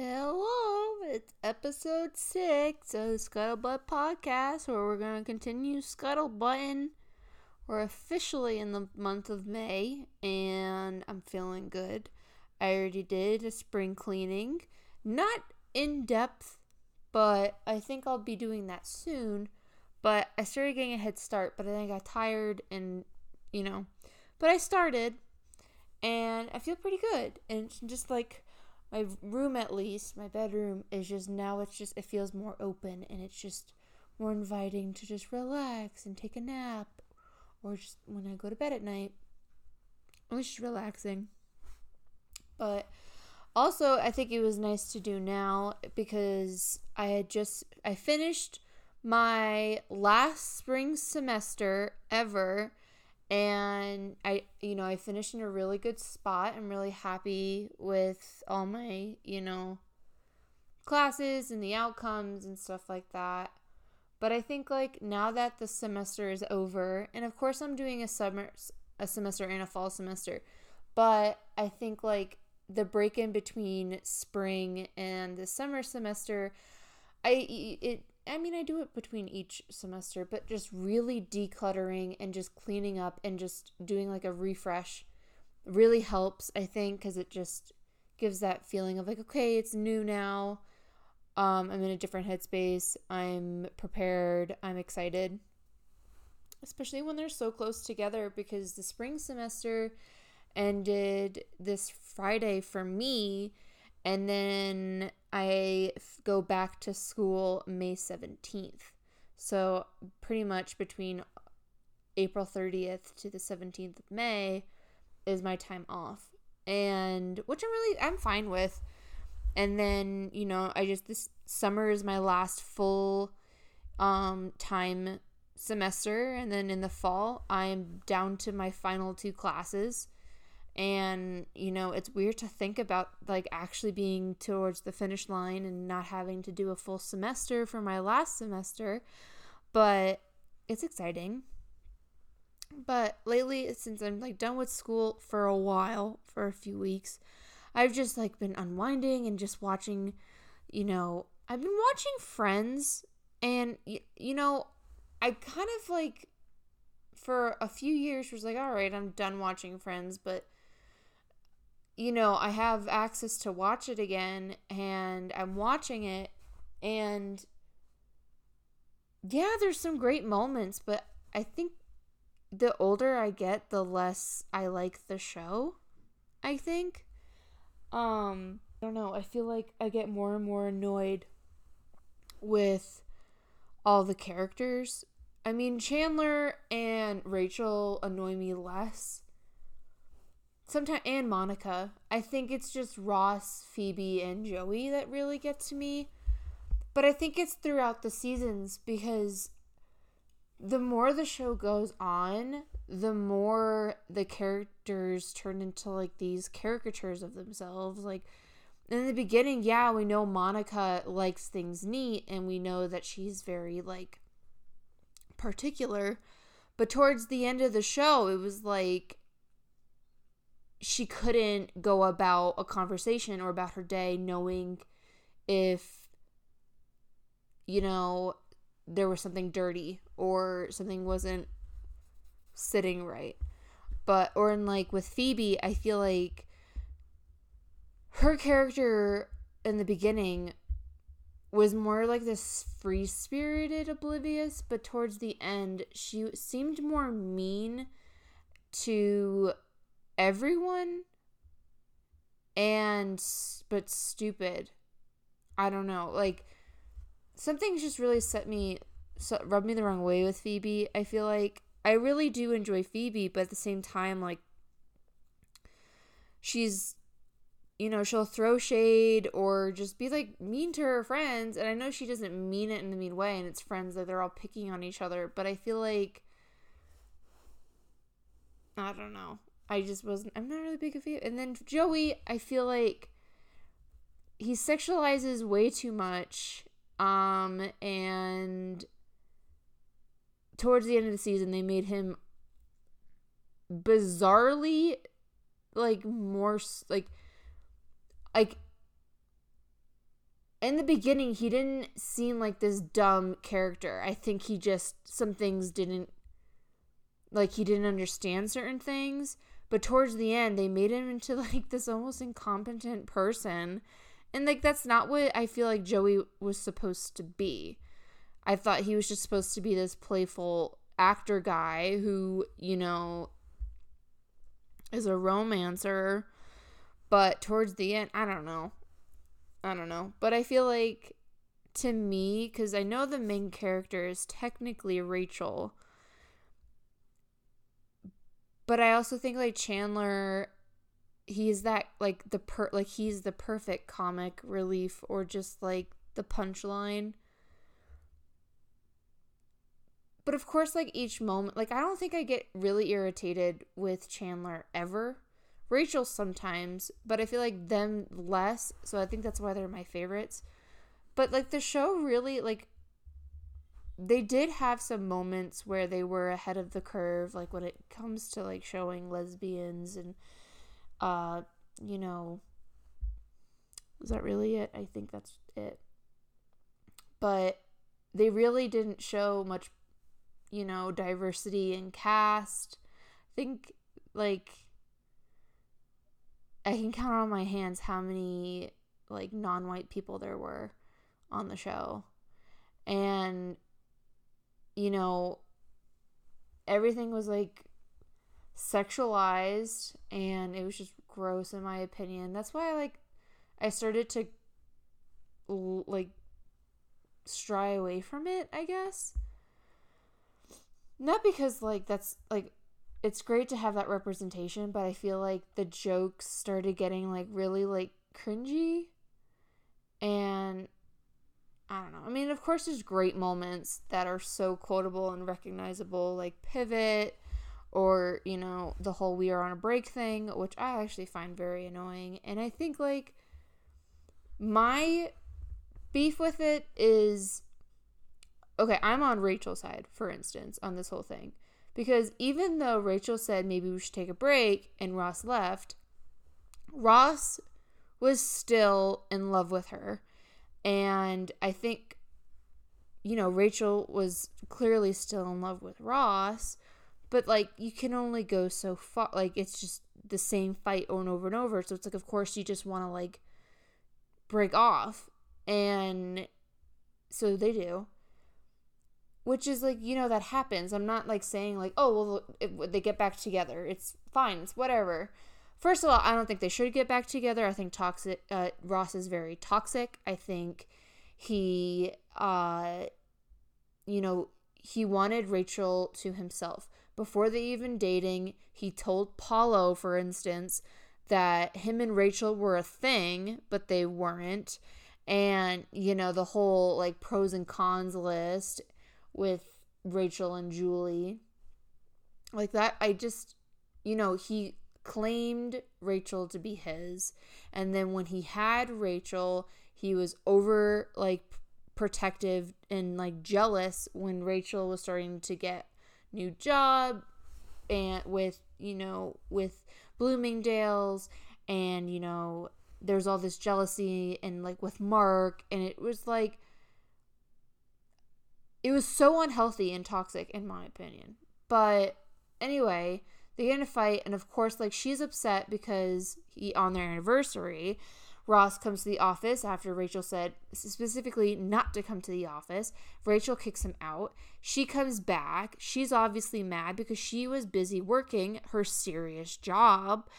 Hello, it's episode six of the Scuttlebutt podcast, where we're going to continue scuttlebutting. We're officially in the month of May, and I'm feeling good. I already did a spring cleaning, not in depth, but I think I'll be doing that soon. But I started getting a head start, but then I got tired, and you know, but I started, and I feel pretty good, and just like my room at least my bedroom is just now it's just it feels more open and it's just more inviting to just relax and take a nap or just when i go to bed at night it's just relaxing. But also i think it was nice to do now because i had just i finished my last spring semester ever and I you know I finished in a really good spot. I'm really happy with all my, you know, classes and the outcomes and stuff like that. But I think like now that the semester is over, and of course I'm doing a summer a semester and a fall semester, but I think like the break in between spring and the summer semester, I it I mean, I do it between each semester, but just really decluttering and just cleaning up and just doing like a refresh really helps, I think, because it just gives that feeling of like, okay, it's new now. Um, I'm in a different headspace. I'm prepared. I'm excited. Especially when they're so close together because the spring semester ended this Friday for me and then I go back to school May 17th. So, pretty much between April 30th to the 17th of May is my time off. And which I'm really I'm fine with. And then, you know, I just this summer is my last full um time semester and then in the fall I'm down to my final two classes and you know it's weird to think about like actually being towards the finish line and not having to do a full semester for my last semester. But it's exciting. But lately since i'm like done with school for a while for a few weeks i've just like been unwinding and just watching you know i've been watching friends. And you know i kind of like for a few years was like all right i'm done watching friends. But you know, I have access to watch it again and I'm watching it and yeah, there's some great moments, but I think the older I get, the less I like the show. I think um I don't know, I feel like I get more and more annoyed with all the characters. I mean, Chandler and Rachel annoy me less sometimes and Monica. I think it's just Ross, Phoebe, and Joey that really get to me. But I think it's throughout the seasons because the more the show goes on, the more the characters turn into like these caricatures of themselves. Like in the beginning, yeah, we know Monica likes things neat and we know that she's very like particular. But towards the end of the show, it was like she couldn't go about a conversation or about her day knowing if you know there was something dirty or something wasn't sitting right. But or in like with Phoebe I feel like her character in the beginning was more like this free spirited oblivious but towards the end she seemed more mean to everyone and but stupid. I don't know. Like something's just really set me so, rubbed me the wrong way with Phoebe. I feel like I really do enjoy Phoebe, but at the same time like she's you know, she'll throw shade or just be like mean to her friends. And I know she doesn't mean it in a mean way and it's friends that they're all picking on each other, but I feel like I don't know. I just wasn't. I'm not really big of a. And then Joey, I feel like he sexualizes way too much. Um, and towards the end of the season, they made him bizarrely like more like like in the beginning he didn't seem like this dumb character. I think he just some things didn't like he didn't understand certain things, but towards the end they made him into like this almost incompetent person. And like that's not what I feel like Joey was supposed to be. I thought he was just supposed to be this playful actor guy who, you know, is a romancer. But towards the end, I don't know. I don't know. But I feel like to me, because I know the main character is technically Rachel. But I also think like Chandler he's that like the per like he's the perfect comic relief or just like the punchline. But of course like each moment like I don't think I get really irritated with Chandler ever. Rachel sometimes, but I feel like them less. So I think that's why they're my favorites. But like the show really like they did have some moments where they were ahead of the curve like when it comes to like showing lesbians and uh you know is that really it? I think that's it. But they really didn't show much you know diversity in cast. I think like I can count on my hands how many like non-white people there were on the show. And you know everything was like sexualized and it was just gross in my opinion. That's why I like I started to like stray away from it, I guess. Not because like that's like it's great to have that representation, but I feel like the jokes started getting like really like cringy and I don't know. I mean, of course there's great moments that are so quotable and recognizable like Pivot or, you know, the whole we are on a break thing, which I actually find very annoying. And I think like my beef with it is okay, I'm on Rachel's side, for instance, on this whole thing. Because even though Rachel said maybe we should take a break and Ross left, Ross was still in love with her. And I think, you know, Rachel was clearly still in love with Ross, but like you can only go so far. Like it's just the same fight over and over and over. So it's like, of course, you just want to like break off. And so they do which is like you know that happens i'm not like saying like oh well it, they get back together it's fine it's whatever first of all i don't think they should get back together. I think toxic uh, ross is very toxic. I think he uh you know he wanted rachel to himself. Before they even dating he told paolo for instance that him and rachel were a thing but they weren't. And you know the whole like pros and cons list with Rachel and Julie. Like that, I just, you know, he claimed Rachel to be his. And then when he had Rachel, he was over like protective and like jealous when Rachel was starting to get new job and with, you know, with Bloomingdale's and, you know, there's all this jealousy and like with Mark and it was like it was so unhealthy and toxic in my opinion. But anyway, they get in a fight and of course like she's upset because he on their anniversary Ross comes to the office after Rachel said specifically not to come to the office. Rachel kicks him out. She comes back. She's obviously mad because she was busy working her serious job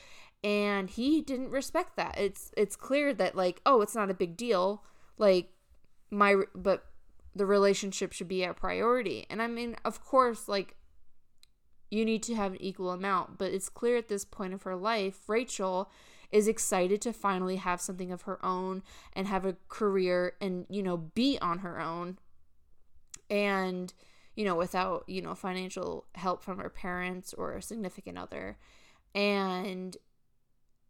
and he didn't respect that. It's it's clear that like, oh, it's not a big deal. Like my but the relationship should be a priority. And I mean, of course, like you need to have an equal amount, but it's clear at this point of her life, Rachel is excited to finally have something of her own and have a career and, you know, be on her own. And, you know, without, you know, financial help from her parents or a significant other. And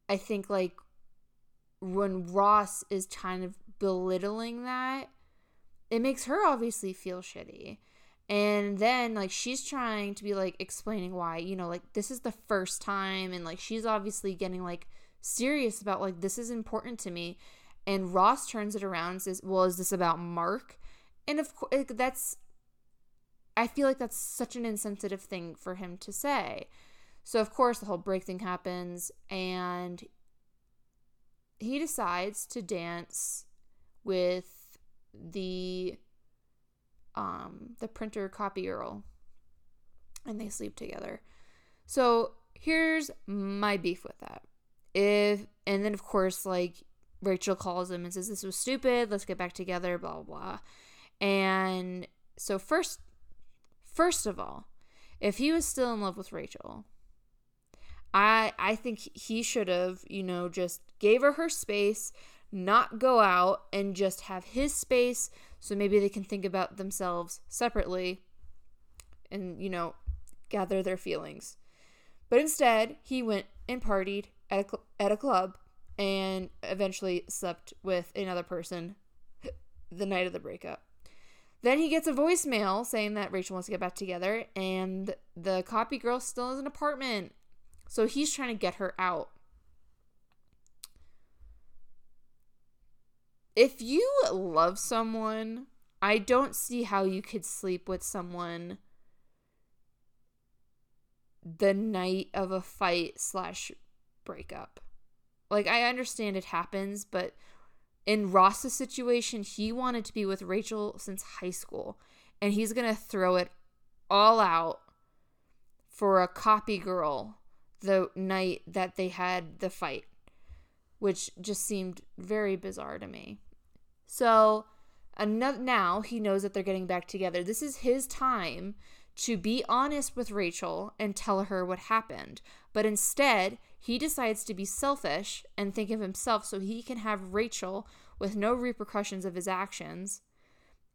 I think like when Ross is kind of belittling that, it makes her obviously feel shitty. And then like she's trying to be like explaining why, you know, like this is the first time and like she's obviously getting like serious about like this is important to me. And Ross turns it around and says, Well, is this about Mark? And of course, that's, I feel like that's such an insensitive thing for him to say. So, of course, the whole break thing happens, and he decides to dance with the um the printer copy girl and they sleep together. So here's my beef with that. If and then of course like rachel calls him and says this was stupid. Let's get back together blah blah blah. And so first first of all if he was still in love with rachel i i think he should have you know just gave her her space not go out and just have his space so maybe they can think about themselves separately and, you know, gather their feelings. But instead, he went and partied at a, cl- at a club and eventually slept with another person the night of the breakup. Then he gets a voicemail saying that Rachel wants to get back together, and the copy girl still has an apartment. So he's trying to get her out. If you love someone, I don't see how you could sleep with someone the night of a fight slash breakup. Like I understand it happens, but in Ross's situation, he wanted to be with Rachel since high school, and he's gonna throw it all out for a copy girl the night that they had the fight, which just seemed very bizarre to me. So now he knows that they're getting back together. This is his time to be honest with Rachel and tell her what happened. But instead, he decides to be selfish and think of himself so he can have Rachel with no repercussions of his actions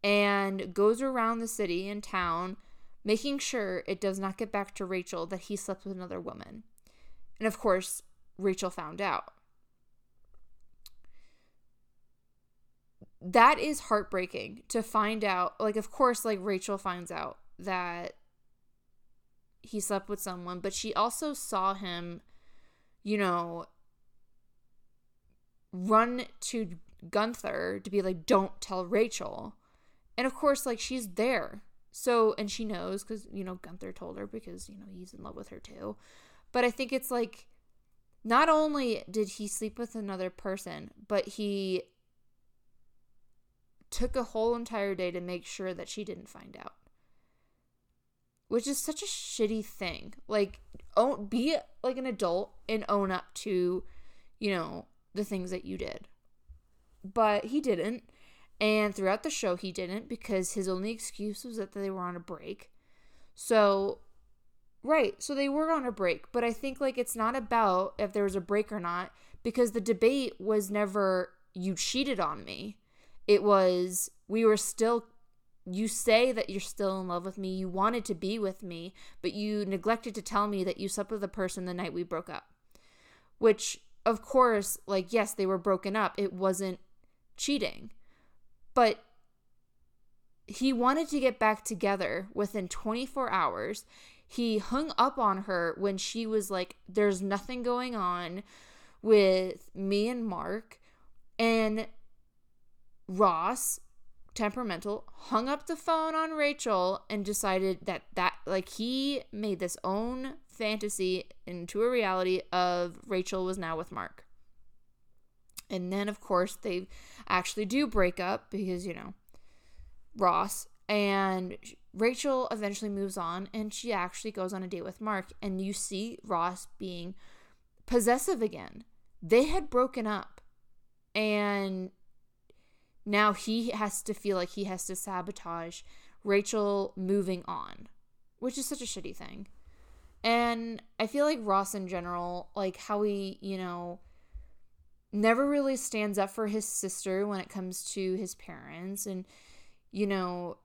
and goes around the city and town making sure it does not get back to Rachel that he slept with another woman. And of course, Rachel found out. That is heartbreaking to find out. Like, of course, like Rachel finds out that he slept with someone, but she also saw him, you know, run to Gunther to be like, don't tell Rachel. And of course, like, she's there. So, and she knows because, you know, Gunther told her because, you know, he's in love with her too. But I think it's like, not only did he sleep with another person, but he took a whole entire day to make sure that she didn't find out. Which is such a shitty thing. Like own be like an adult and own up to, you know, the things that you did. But he didn't. And throughout the show he didn't because his only excuse was that they were on a break. So Right. So they were on a break, but I think like it's not about if there was a break or not because the debate was never you cheated on me. It was, we were still, you say that you're still in love with me. You wanted to be with me, but you neglected to tell me that you slept with a person the night we broke up. Which, of course, like, yes, they were broken up. It wasn't cheating. But he wanted to get back together within 24 hours. He hung up on her when she was like, There's nothing going on with me and Mark. And Ross, temperamental, hung up the phone on Rachel and decided that that like he made this own fantasy into a reality of Rachel was now with Mark. And then of course they actually do break up because, you know, Ross and Rachel eventually moves on and she actually goes on a date with Mark and you see Ross being possessive again. They had broken up and now he has to feel like he has to sabotage Rachel moving on, which is such a shitty thing. And I feel like Ross in general, like how he, you know, never really stands up for his sister when it comes to his parents and you know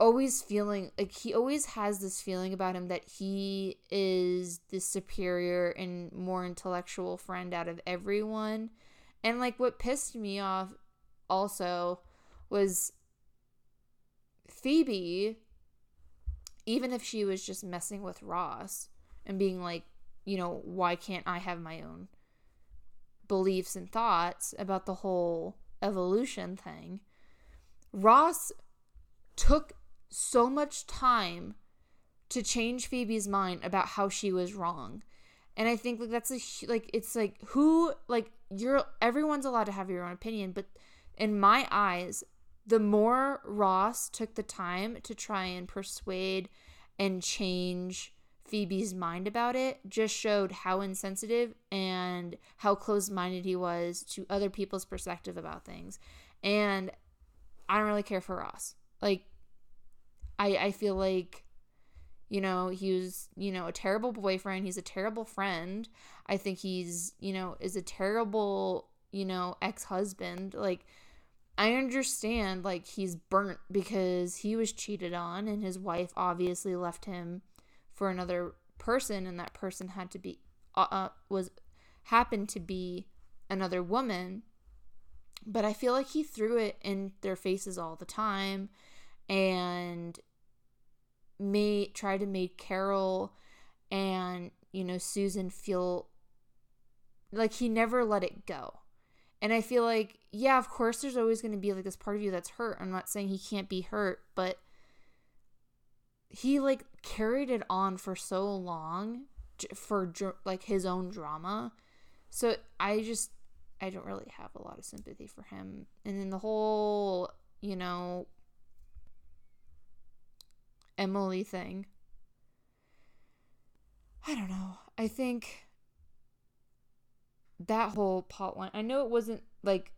always feeling like he always has this feeling about him that he is the superior and more intellectual friend out of everyone and like what pissed me off also was Phoebe, even if she was just messing with Ross and being like, you know, why can't I have my own beliefs and thoughts about the whole evolution thing. Ross took so much time to change Phoebe's mind about how she was wrong. And I think like that's a like it's like who like you're everyone's allowed to have your own opinion, but in my eyes, the more Ross took the time to try and persuade and change Phoebe's mind about it just showed how insensitive and how closed minded he was to other people's perspective about things. And I don't really care for Ross. Like, I, I feel like, you know, he was, you know, a terrible boyfriend. He's a terrible friend. I think he's, you know, is a terrible, you know, ex husband. Like, I understand, like, he's burnt because he was cheated on and his wife obviously left him for another person and that person had to be uh, uh, was happened to be another woman but i feel like he threw it in their faces all the time and made tried to make carol and you know susan feel like he never let it go and i feel like yeah of course there's always going to be like this part of you that's hurt i'm not saying he can't be hurt but he like carried it on for so long for like his own drama. So I just I don't really have a lot of sympathy for him. And then the whole, you know, Emily thing. I don't know. I think that whole plotline. I know it wasn't like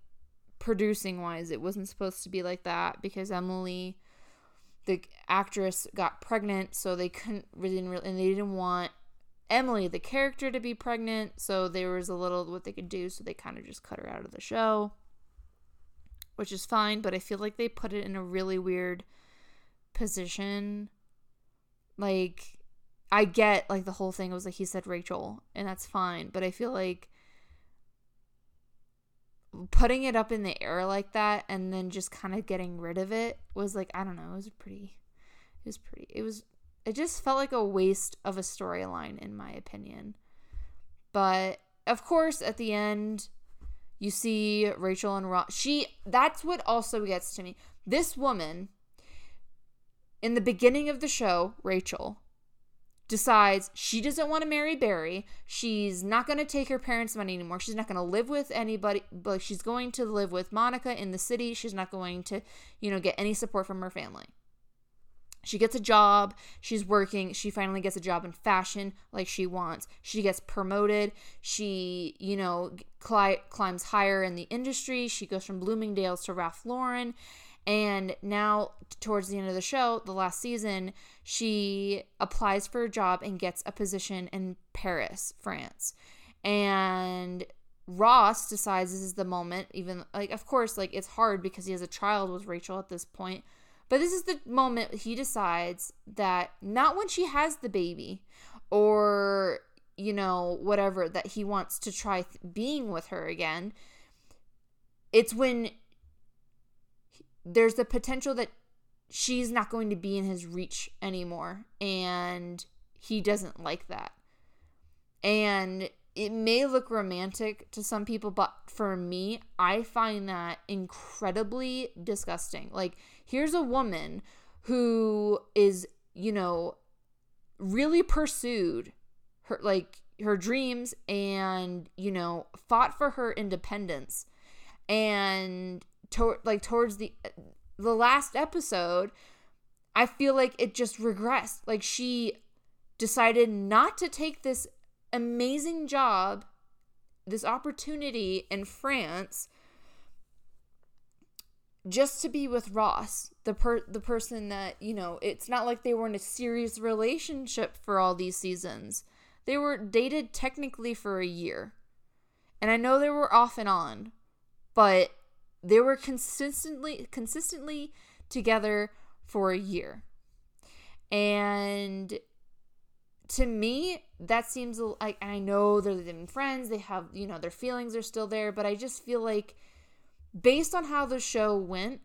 producing wise, it wasn't supposed to be like that because Emily the actress got pregnant, so they couldn't really, and they didn't want Emily, the character, to be pregnant, so there was a little what they could do, so they kind of just cut her out of the show, which is fine, but I feel like they put it in a really weird position. Like, I get, like, the whole thing it was like he said Rachel, and that's fine, but I feel like putting it up in the air like that and then just kind of getting rid of it was like I don't know, it was pretty it was pretty it was it just felt like a waste of a storyline in my opinion. But of course at the end you see Rachel and Ross she that's what also gets to me. This woman in the beginning of the show, Rachel decides she doesn't want to marry Barry. She's not going to take her parents' money anymore. She's not going to live with anybody, but she's going to live with Monica in the city. She's not going to, you know, get any support from her family. She gets a job. She's working. She finally gets a job in fashion like she wants. She gets promoted. She, you know, cli- climbs higher in the industry. She goes from Bloomingdale's to Ralph Lauren. And now, towards the end of the show, the last season, she applies for a job and gets a position in Paris, France. And Ross decides this is the moment, even like, of course, like it's hard because he has a child with Rachel at this point. But this is the moment he decides that not when she has the baby or, you know, whatever, that he wants to try th- being with her again. It's when there's the potential that she's not going to be in his reach anymore and he doesn't like that. And it may look romantic to some people but for me i find that incredibly disgusting. Like here's a woman who is you know really pursued her like her dreams and you know fought for her independence. And to- like towards the the last episode, I feel like it just regressed. Like she decided not to take this amazing job, this opportunity in France just to be with Ross, the per the person that, you know, it's not like they were in a serious relationship for all these seasons. They were dated technically for a year. And I know they were off and on, but they were consistently consistently together for a year. And to me, that seems like I know they're living friends, they have, you know, their feelings are still there, but I just feel like based on how the show went,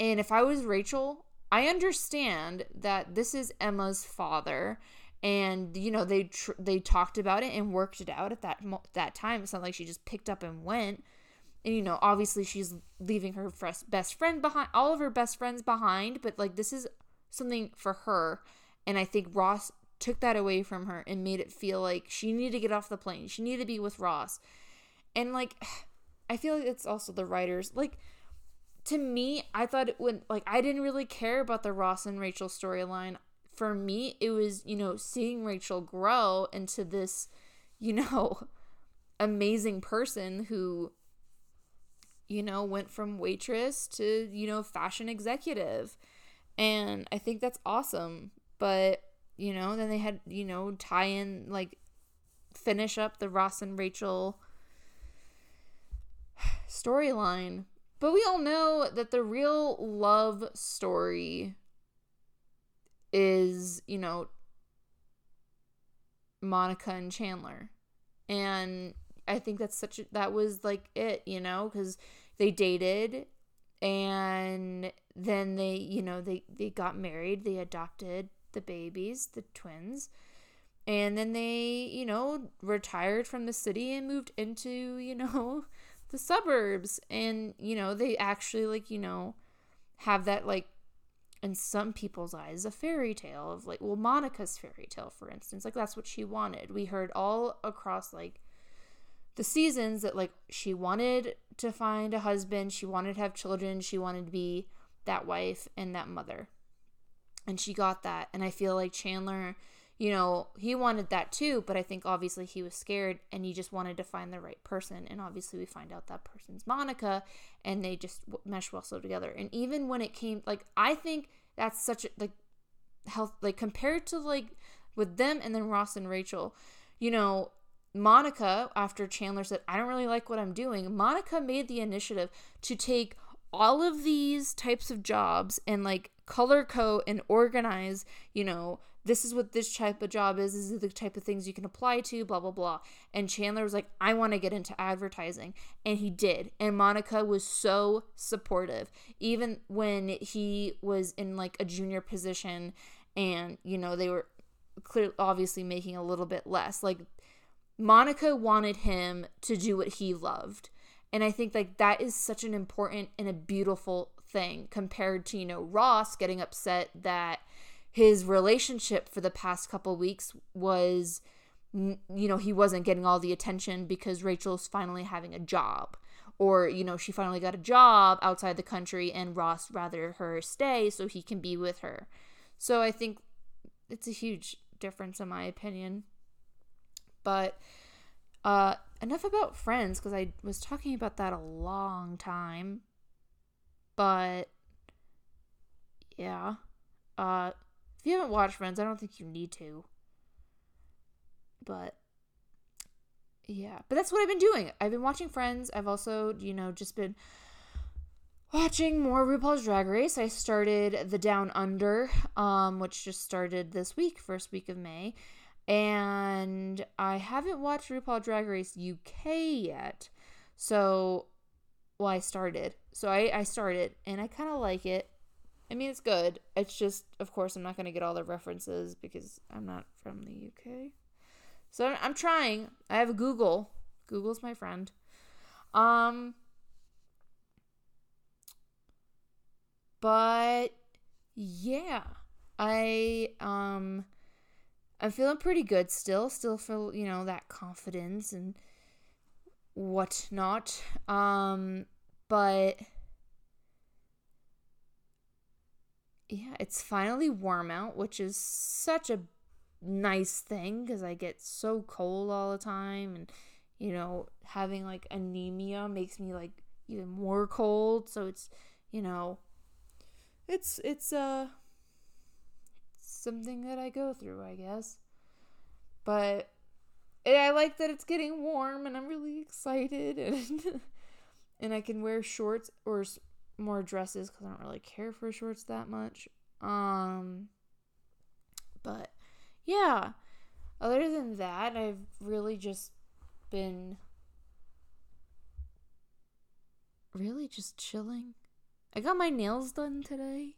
and if I was Rachel, I understand that this is Emma's father and you know they tr- they talked about it and worked it out at that mo- that time. It's not like she just picked up and went. And you know, obviously she's leaving her best friend behind, all of her best friends behind, but like this is something for her. And I think Ross took that away from her and made it feel like she needed to get off the plane. She needed to be with Ross. And like I feel like it's also the writers. Like to me, I thought it would like I didn't really care about the Ross and Rachel storyline. For me, it was, you know, seeing Rachel grow into this, you know, amazing person who you know, went from waitress to, you know, fashion executive. And I think that's awesome. But, you know, then they had, you know, tie in, like, finish up the Ross and Rachel storyline. But we all know that the real love story is, you know, Monica and Chandler. And I think that's such a, that was like it, you know, cuz they dated and then they, you know, they they got married, they adopted the babies, the twins. And then they, you know, retired from the city and moved into, you know, the suburbs and you know they actually like you know have that like in some people's eyes a fairy tale of like well monica's fairy tale for instance like that's what she wanted we heard all across like the seasons that like she wanted to find a husband she wanted to have children she wanted to be that wife and that mother and she got that and i feel like chandler you know, he wanted that too, but I think obviously he was scared and he just wanted to find the right person. And obviously, we find out that person's Monica and they just mesh well so together. And even when it came, like, I think that's such a, like, health, like, compared to, like, with them and then Ross and Rachel, you know, Monica, after Chandler said, I don't really like what I'm doing, Monica made the initiative to take all of these types of jobs and, like, color code and organize, you know, this is what this type of job is. This is the type of things you can apply to, blah, blah, blah. And Chandler was like, I want to get into advertising. And he did. And Monica was so supportive. Even when he was in like a junior position and, you know, they were clearly, obviously making a little bit less. Like, Monica wanted him to do what he loved. And I think like that is such an important and a beautiful thing compared to, you know, Ross getting upset that his relationship for the past couple weeks was you know he wasn't getting all the attention because Rachel's finally having a job or you know she finally got a job outside the country and Ross rather her stay so he can be with her. So I think it's a huge difference in my opinion. But uh enough about friends because I was talking about that a long time. But yeah. Uh if you haven't watched Friends, I don't think you need to. But yeah, but that's what I've been doing. I've been watching Friends. I've also, you know, just been watching more RuPaul's Drag Race. I started the Down Under, um, which just started this week, first week of May. And I haven't watched RuPaul Drag Race UK yet. So, well, I started. So I, I started, and I kind of like it. I mean, it's good. It's just, of course, I'm not going to get all the references because I'm not from the UK. So I'm trying. I have Google. Google's my friend. Um, but yeah, I um, I'm feeling pretty good still. Still feel you know that confidence and whatnot. Um, but yeah, it's finally warm out, which is such a nice thing because I get so cold all the time and you know, having like anemia makes me like even more cold, so it's, you know, it's it's uh something that I go through, I guess. But I like that it's getting warm and I'm really excited and and I can wear shorts or more dresses because I don't really care for shorts that much. Um, but yeah, other than that, I've really just been really just chilling. I got my nails done today.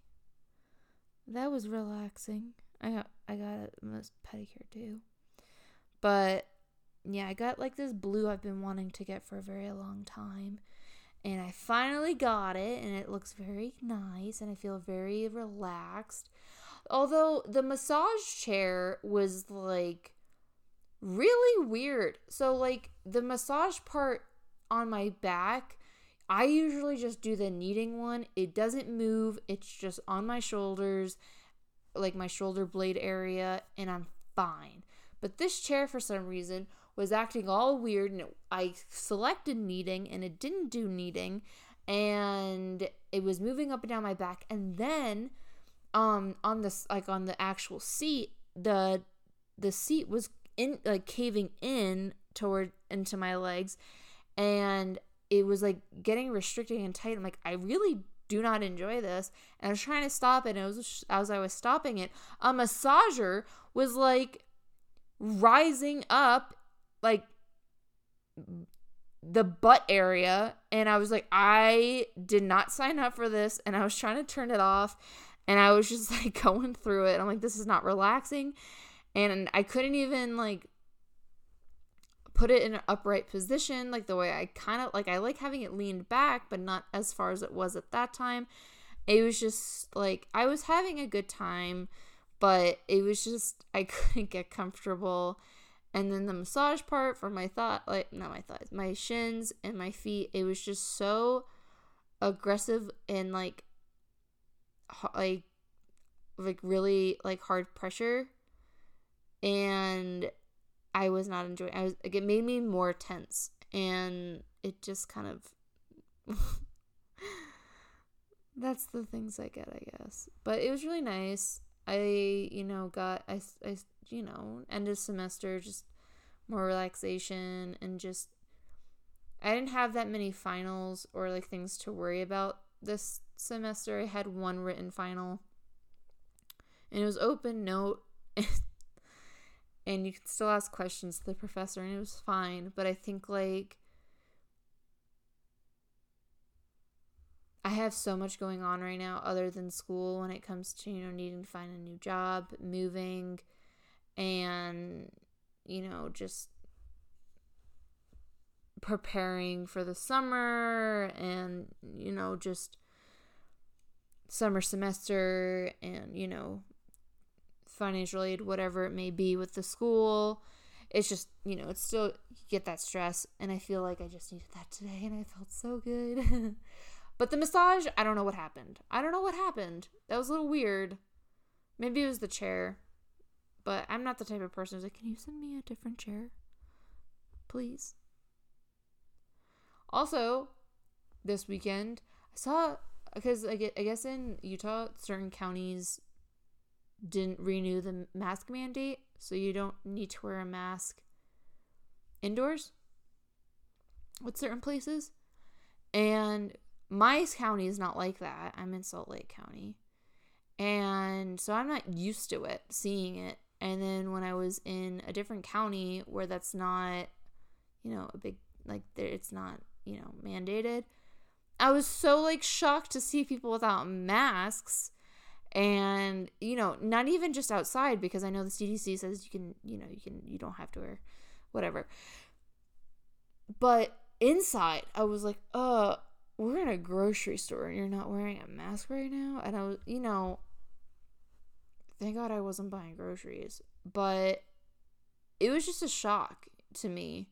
That was relaxing. I got I got a most pedicure too. But yeah, I got like this blue I've been wanting to get for a very long time. And I finally got it, and it looks very nice, and I feel very relaxed. Although the massage chair was like really weird. So, like, the massage part on my back, I usually just do the kneading one. It doesn't move, it's just on my shoulders, like my shoulder blade area, and I'm fine. But this chair, for some reason, was acting all weird, and it, I selected kneading, and it didn't do kneading, and it was moving up and down my back. And then, um, on this, like on the actual seat, the the seat was in like caving in toward into my legs and it was like getting restricting and tight. I'm like, I really do not enjoy this. And I was trying to stop it. And it was as I was stopping it, a massager was like rising up, like the butt area. And I was like, I did not sign up for this. And I was trying to turn it off. And I was just like going through it. I'm like, this is not relaxing. And I couldn't even like put it in an upright position, like the way I kind of like I like having it leaned back, but not as far as it was at that time. It was just like I was having a good time, but it was just I couldn't get comfortable. And then the massage part for my thought, like not my thighs, my shins and my feet, it was just so aggressive and like like like really like hard pressure and I was not enjoying. I was like, it made me more tense, and it just kind of. that's the things I get, I guess. But it was really nice. I, you know, got I, I, you know, end of semester, just more relaxation and just. I didn't have that many finals or like things to worry about this semester. I had one written final, and it was open note. and you can still ask questions to the professor and it was fine but i think like i have so much going on right now other than school when it comes to you know needing to find a new job moving and you know just preparing for the summer and you know just summer semester and you know financial aid, whatever it may be with the school. It's just, you know, it's still, you get that stress. And I feel like I just needed that today and I felt so good. but the massage, I don't know what happened. I don't know what happened. That was a little weird. Maybe it was the chair. But I'm not the type of person who's like, can you send me a different chair? Please. Also, this weekend, I saw because I guess in Utah, certain counties didn't renew the mask mandate, so you don't need to wear a mask indoors with certain places. And my county is not like that. I'm in Salt Lake County. And so I'm not used to it, seeing it. And then when I was in a different county where that's not, you know, a big, like, it's not, you know, mandated, I was so, like, shocked to see people without masks and you know not even just outside because i know the cdc says you can you know you can you don't have to wear whatever. But inside i was like uh we're in a grocery store and you're not wearing a mask right now? And i was you know thank god i wasn't buying groceries. But it was just a shock to me.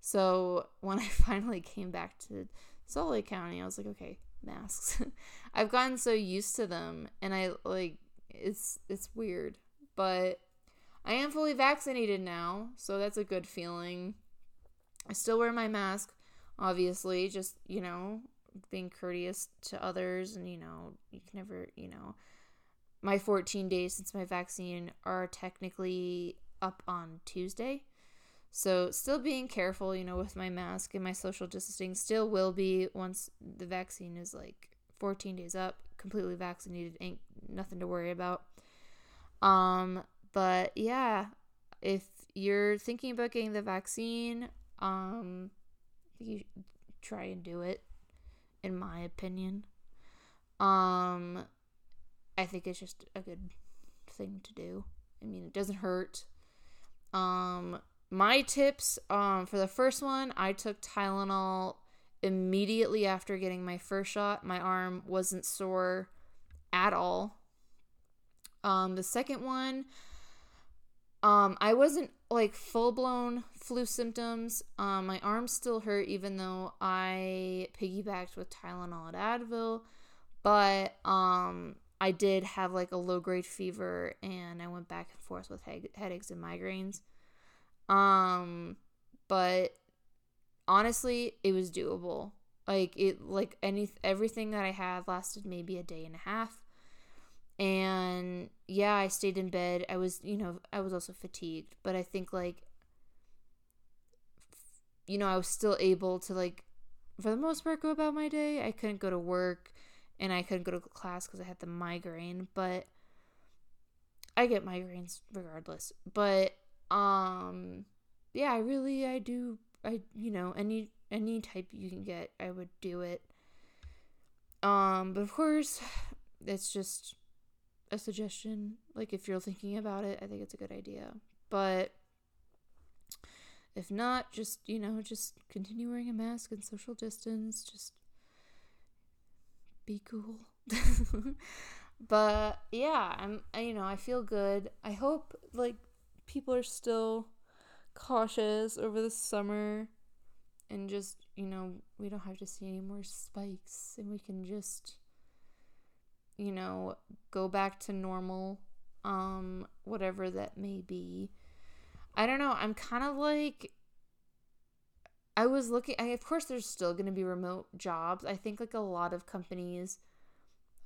So when i finally came back to lake county i was like okay masks. I've gotten so used to them and I like it's it's weird, but I am fully vaccinated now, so that's a good feeling. I still wear my mask, obviously, just, you know, being courteous to others and you know, you can never, you know, my 14 days since my vaccine are technically up on Tuesday. So, still being careful, you know, with my mask and my social distancing, still will be once the vaccine is like 14 days up, completely vaccinated, ain't nothing to worry about. Um, but yeah, if you're thinking about getting the vaccine, um, you try and do it, in my opinion. Um, I think it's just a good thing to do I mean, it doesn't hurt. Um, my tips um, for the first one, I took Tylenol immediately after getting my first shot. My arm wasn't sore at all. Um, the second one, um, I wasn't like full blown flu symptoms. Um, my arm still hurt even though I piggybacked with Tylenol and Advil, but um, I did have like a low grade fever and I went back and forth with he- headaches and migraines. Um, but honestly, it was doable. Like it like any everything that I had lasted maybe a day and a half. And yeah, I stayed in bed. I was, you know, I was also fatigued, but I think like you know, I was still able to like for the most part go about my day. I couldn't go to work and I couldn't go to class cuz I had the migraine, but I get migraines regardless. But um yeah, I really I do I you know, any any type you can get, I would do it. Um, but of course, it's just a suggestion. Like if you're thinking about it, I think it's a good idea. But if not, just you know, just continue wearing a mask and social distance. Just be cool. but yeah, I'm you know, I feel good. I hope like people are still cautious over the summer and just, you know, we don't have to see any more spikes and we can just you know, go back to normal um whatever that may be. I don't know. I'm kind of like I was looking I, of course there's still going to be remote jobs. I think like a lot of companies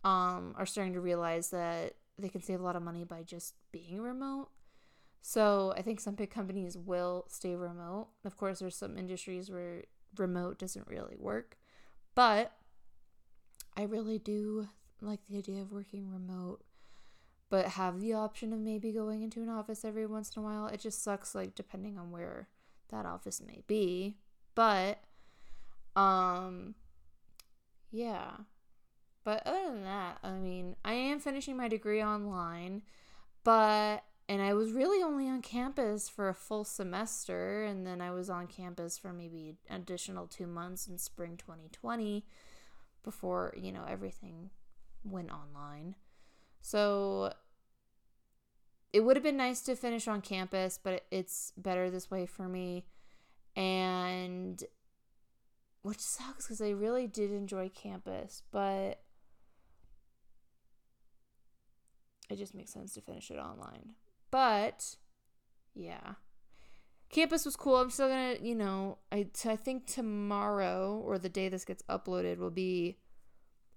um are starting to realize that they can save a lot of money by just being remote. So I think some big companies will stay remote. Of course, there's some industries where remote doesn't really work, but I really do like the idea of working remote, but have the option of maybe going into an office every once in a while. It just sucks, like depending on where that office may be, but um, yeah. But other than that, I mean, I am finishing my degree online, but and I was really only on campus for a full semester, and then I was on campus for maybe an additional two months in spring 2020 before, you know, everything went online. So it would have been nice to finish on campus, but it's better this way for me. And which sucks because I really did enjoy campus, but it just makes sense to finish it online. But yeah. Campus was cool. I'm still gonna, you know, I, I think tomorrow or the day this gets uploaded will be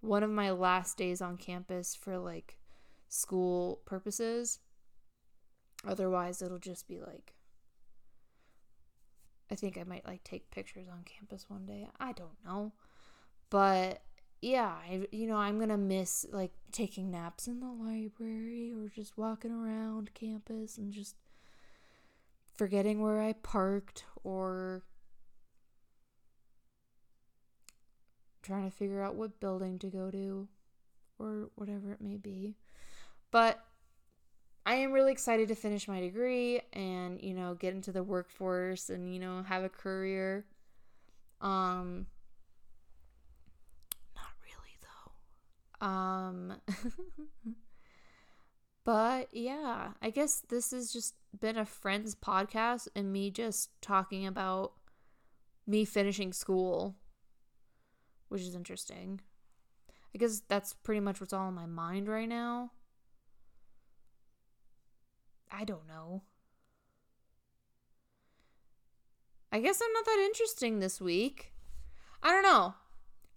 one of my last days on campus for like school purposes. Otherwise, it'll just be like, I think I might like take pictures on campus one day. I don't know. But yeah, I, you know, I'm gonna miss like taking naps in the library or just walking around campus and just forgetting where I parked or trying to figure out what building to go to or whatever it may be. But I am really excited to finish my degree and, you know, get into the workforce and, you know, have a career. Um Um, but yeah, I guess this has just been a friend's podcast and me just talking about me finishing school, which is interesting. I guess that's pretty much what's all in my mind right now. I don't know. I guess I'm not that interesting this week. I don't know.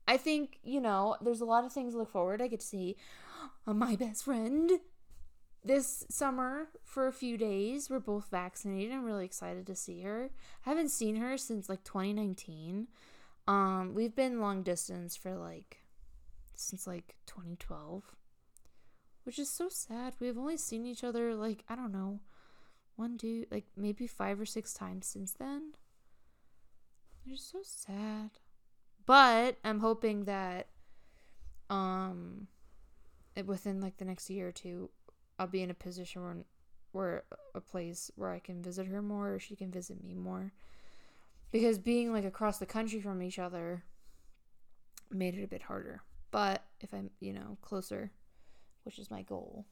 I think, you know, there's a lot of things to look forward. I get to see uh, my best friend this summer for a few days. We're both vaccinated. I'm really excited to see her. I haven't seen her since like 2019. Um, we've been long distance for like since like 2012, which is so sad. We've only seen each other like I don't know, one, two, like maybe five or six times since then. It's so sad. But I'm hoping that um within like the next year or two I'll be in a position where where a place where I can visit her more or she can visit me more. Because being like across the country from each other made it a bit harder. But if I'm, you know, closer, which is my goal,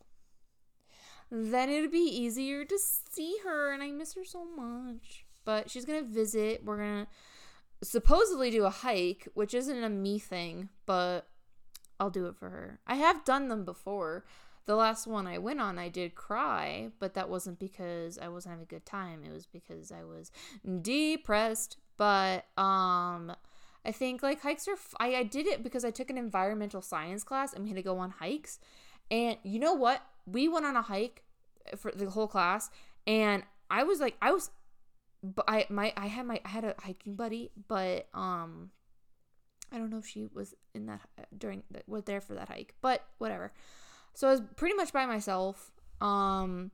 then it'd be easier to see her and I miss her so much. But she's going to visit. We're going to supposedly do a hike, which isn't a me thing, but I'll do it for her. I have done them before. The last one I went on, I did cry, but that wasn't because I wasn't having a good time. It was because I was depressed. But um I think like hikes are f- I, I did it because I took an environmental science class and we had to go on hikes. And you know what? We went on a hike for the whole class and I was like I was but I my I had my I had a hiking buddy, but um I don't know if she was in that during was there for that hike, but whatever. So I was pretty much by myself. Um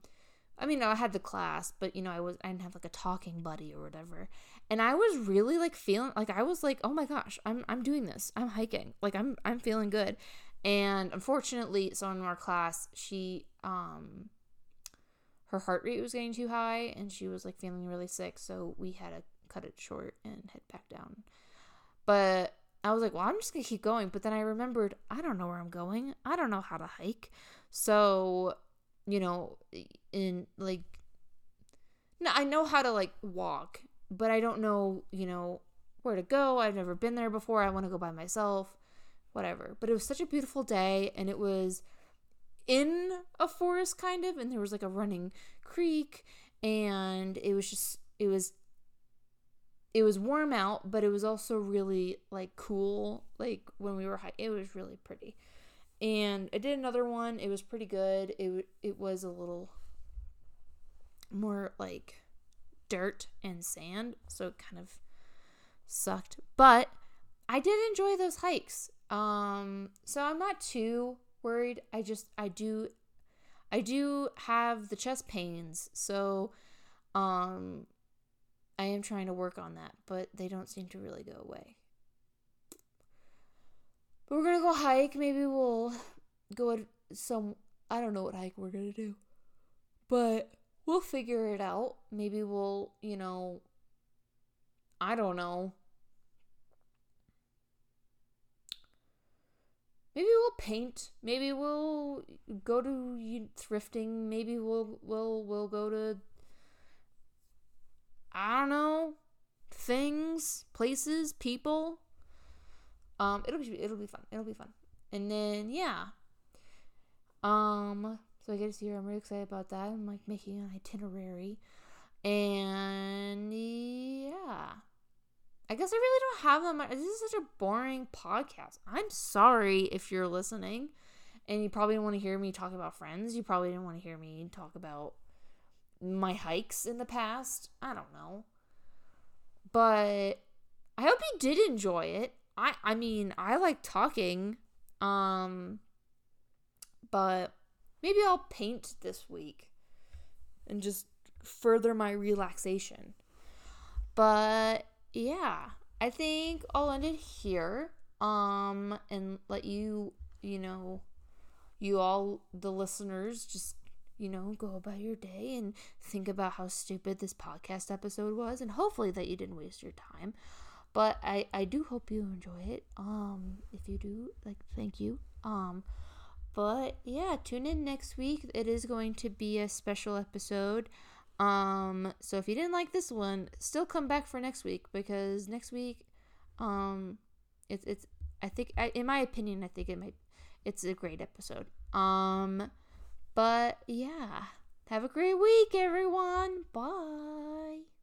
I mean, I had the class, but you know, I was I didn't have like a talking buddy or whatever. And I was really like feeling like I was like, "Oh my gosh, I'm I'm doing this. I'm hiking. Like I'm I'm feeling good." And unfortunately, so in our class, she um her heart rate was getting too high and she was like feeling really sick, so we had to cut it short and head back down. But I was like, well, I'm just going to keep going. But then I remembered, I don't know where I'm going. I don't know how to hike. So, you know, in like, no, I know how to like walk, but I don't know, you know, where to go. I've never been there before. I want to go by myself, whatever. But it was such a beautiful day and it was in a forest kind of and there was like a running creek and it was just it was it was warm out but it was also really like cool like when we were high it was really pretty. And i did another one it was pretty good it it was a little more like dirt and sand so it kind of sucked but i did enjoy those hikes. Um so i'm not too worried. I just I do I do have the chest pains, so um I am trying to work on that, but they don't seem to really go away. But we're gonna go hike. Maybe we'll go some. I don't know what hike we're gonna do, but we'll figure it out. Maybe we'll, you know, I don't know. Maybe we'll paint. Maybe we'll go to thrifting. Maybe we'll we'll we'll go to i don't know things places people. Um it'll be it'll be fun. It'll be fun. And then yeah. Um so i get to see her. I'm really excited about that. I'm like making an itinerary. And yeah I guess I really don't have that much. This is such a boring podcast. I'm sorry if you're listening and you probably didn't want to hear me talk about friends. You probably didn't want to hear me talk about my hikes in the past. I don't know. But I hope you did enjoy it. I I mean, I like talking. Um but maybe I'll paint this week and just further my relaxation. But yeah, I think I'll end it here. Um, and let you, you know, you all, the listeners, just, you know, go about your day and think about how stupid this podcast episode was, and hopefully that you didn't waste your time. But I, I do hope you enjoy it. Um, if you do, like, thank you. Um, but yeah, tune in next week. It is going to be a special episode. Um, so if you didn't like this one, still come back for next week because next week, um, it's it's I think I, in my opinion, I think it might it's a great episode. Um, but yeah, have a great week, everyone. Bye.